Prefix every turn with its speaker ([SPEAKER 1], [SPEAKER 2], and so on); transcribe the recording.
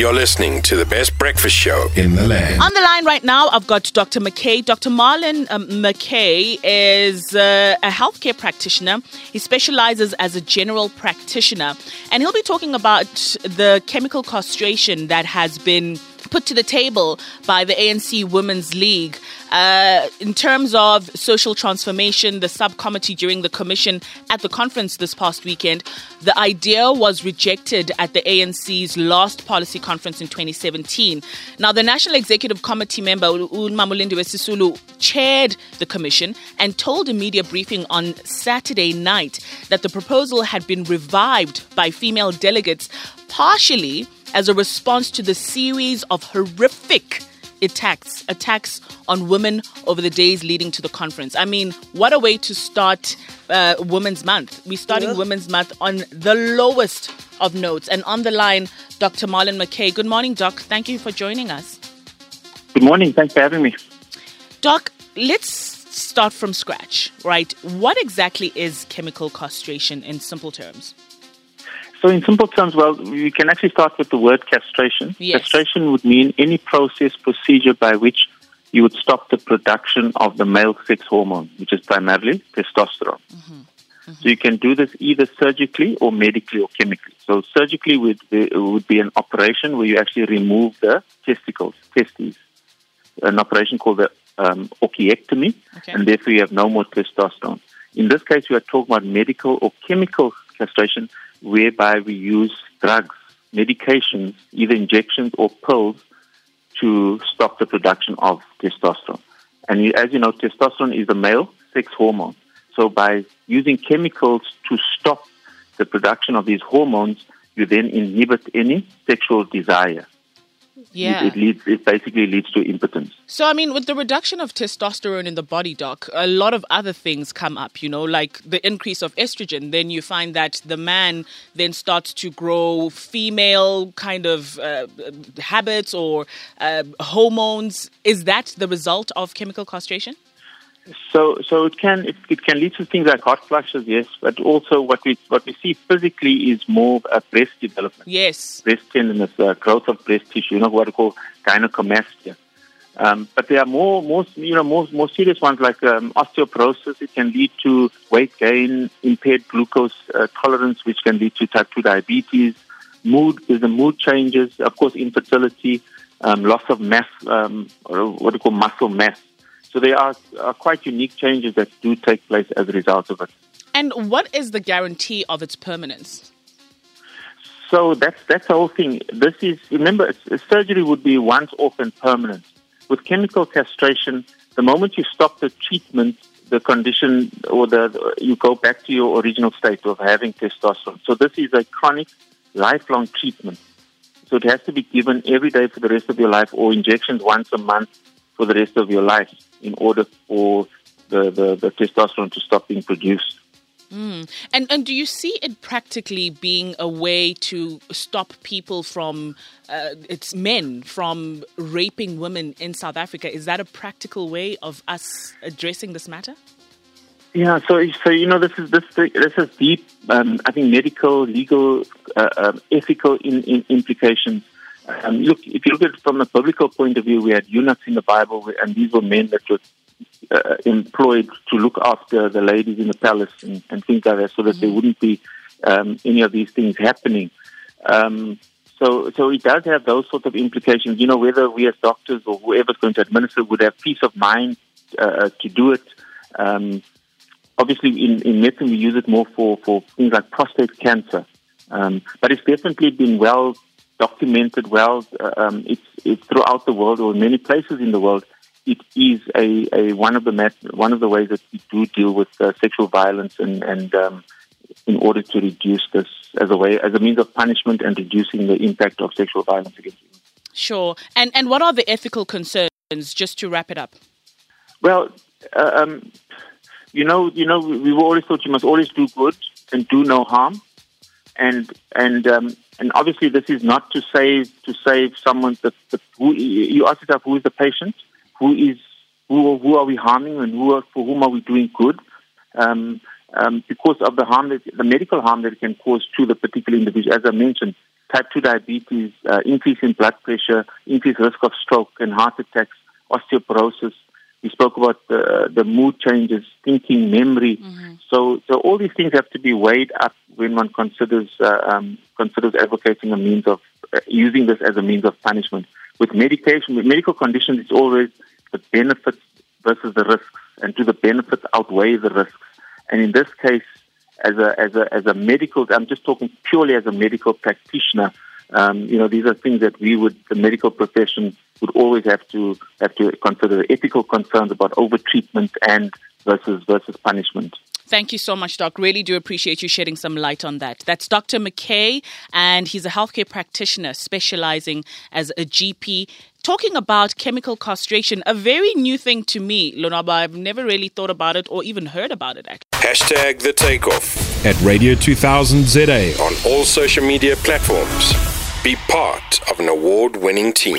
[SPEAKER 1] You're listening to the best breakfast show in the land.
[SPEAKER 2] On the line right now, I've got Dr. McKay. Dr. Marlin um, McKay is uh, a healthcare practitioner. He specializes as a general practitioner, and he'll be talking about the chemical castration that has been put to the table by the ANC Women's League. Uh, in terms of social transformation, the subcommittee during the commission at the conference this past weekend, the idea was rejected at the ANC's last policy conference in 2017. Now, the National Executive Committee member, Mamulindiwe Sisulu, chaired the commission and told a media briefing on Saturday night that the proposal had been revived by female delegates partially as a response to the series of horrific attacks attacks on women over the days leading to the conference. I mean, what a way to start uh, Women's Month. We're starting. Women's Month on the lowest of notes. And on the line, Dr. Marlin McKay. Good morning, Doc. Thank you for joining us.
[SPEAKER 3] Good morning. Thanks for having me.
[SPEAKER 2] Doc, let's start from scratch, right? What exactly is chemical castration in simple terms?
[SPEAKER 3] So, in simple terms, well, we can actually start with the word castration.
[SPEAKER 2] Yes.
[SPEAKER 3] Castration would mean any process, procedure by which you would stop the production of the male sex hormone, which is primarily testosterone. Mm-hmm. Mm-hmm. So, you can do this either surgically or medically or chemically. So, surgically would be, would be an operation where you actually remove the testicles, testes, an operation called the um, orchiectomy, okay. and therefore you have no more testosterone. In this case, we are talking about medical or chemical castration whereby we use drugs, medications, either injections or pills, to stop the production of testosterone. And as you know, testosterone is a male sex hormone. So by using chemicals to stop the production of these hormones, you then inhibit any sexual desire.
[SPEAKER 2] Yeah.
[SPEAKER 3] It, leads, it basically leads to impotence.
[SPEAKER 2] So, I mean, with the reduction of testosterone in the body, doc, a lot of other things come up, you know, like the increase of estrogen. Then you find that the man then starts to grow female kind of uh, habits or uh, hormones. Is that the result of chemical castration?
[SPEAKER 3] So, so it can it, it, can lead to things like hot flushes, yes, but also what we what we see physically is more uh, breast development.
[SPEAKER 2] Yes,
[SPEAKER 3] breast tenderness, uh, growth of breast tissue. You know what we call gynecomastia. Um, but there are more, more, you know, more, more serious ones like um, osteoporosis. It can lead to weight gain, impaired glucose uh, tolerance, which can lead to type two diabetes. Mood, there's the mood changes. Of course, infertility, um, loss of mass, um, or what we call muscle mass. So there are, are quite unique changes that do take place as a result of it.
[SPEAKER 2] And what is the guarantee of its permanence?
[SPEAKER 3] So that's that's the whole thing. This is remember, surgery would be once off and permanent. With chemical castration, the moment you stop the treatment, the condition or the you go back to your original state of having testosterone. So this is a chronic, lifelong treatment. So it has to be given every day for the rest of your life, or injections once a month for the rest of your life in order for the, the, the testosterone to stop being produced.
[SPEAKER 2] Mm. And and do you see it practically being a way to stop people from uh, it's men from raping women in South Africa? Is that a practical way of us addressing this matter?
[SPEAKER 3] Yeah, so so you know this is this this is deep. Um, I think medical, legal, uh, um, ethical in, in implications. Um, look, if you look at it from a biblical point of view, we had eunuchs in the Bible, and these were men that were uh, employed to look after the ladies in the palace and, and things like that, so that mm-hmm. there wouldn't be um, any of these things happening. Um, so, so it does have those sort of implications. You know, whether we as doctors or whoever's going to administer would have peace of mind uh, to do it. Um, obviously, in, in medicine, we use it more for, for things like prostate cancer. Um, but it's definitely been well documented well. Uh, um, it's, it's throughout the world or many places in the world. It is a, a one of the met- one of the ways that we do deal with uh, sexual violence and and um, in order to reduce this as a way as a means of punishment and reducing the impact of sexual violence against women.
[SPEAKER 2] Sure. And and what are the ethical concerns? Just to wrap it up.
[SPEAKER 3] Well, uh, um, you know, you know, we've always thought you must always do good and do no harm, and and um, and obviously, this is not to save to save someone. That, that who you ask yourself, who is the patient? Who is who? Who are we harming, and who are, for whom are we doing good? Um, um, because of the harm that the medical harm that it can cause to the particular individual. As I mentioned, type 2 diabetes, uh, increase in blood pressure, increased risk of stroke and heart attacks, osteoporosis. We spoke about the, the mood changes, thinking, memory. Mm-hmm. So, so all these things have to be weighed up when one considers uh, um, considers advocating a means of uh, using this as a means of punishment. With medication, with medical conditions, it's always the benefits versus the risks, and do the benefits outweigh the risks? And in this case, as a as a as a medical, I'm just talking purely as a medical practitioner. Um, you know, these are things that we would, the medical profession, would always have to have to consider ethical concerns about overtreatment and versus versus punishment.
[SPEAKER 2] Thank you so much, Doc. Really do appreciate you shedding some light on that. That's Dr. McKay, and he's a healthcare practitioner specializing as a GP. Talking about chemical castration, a very new thing to me, Lonaba. I've never really thought about it or even heard about it, actually.
[SPEAKER 1] Hashtag the takeoff at Radio 2000 ZA on all social media platforms. Be part of an award winning team.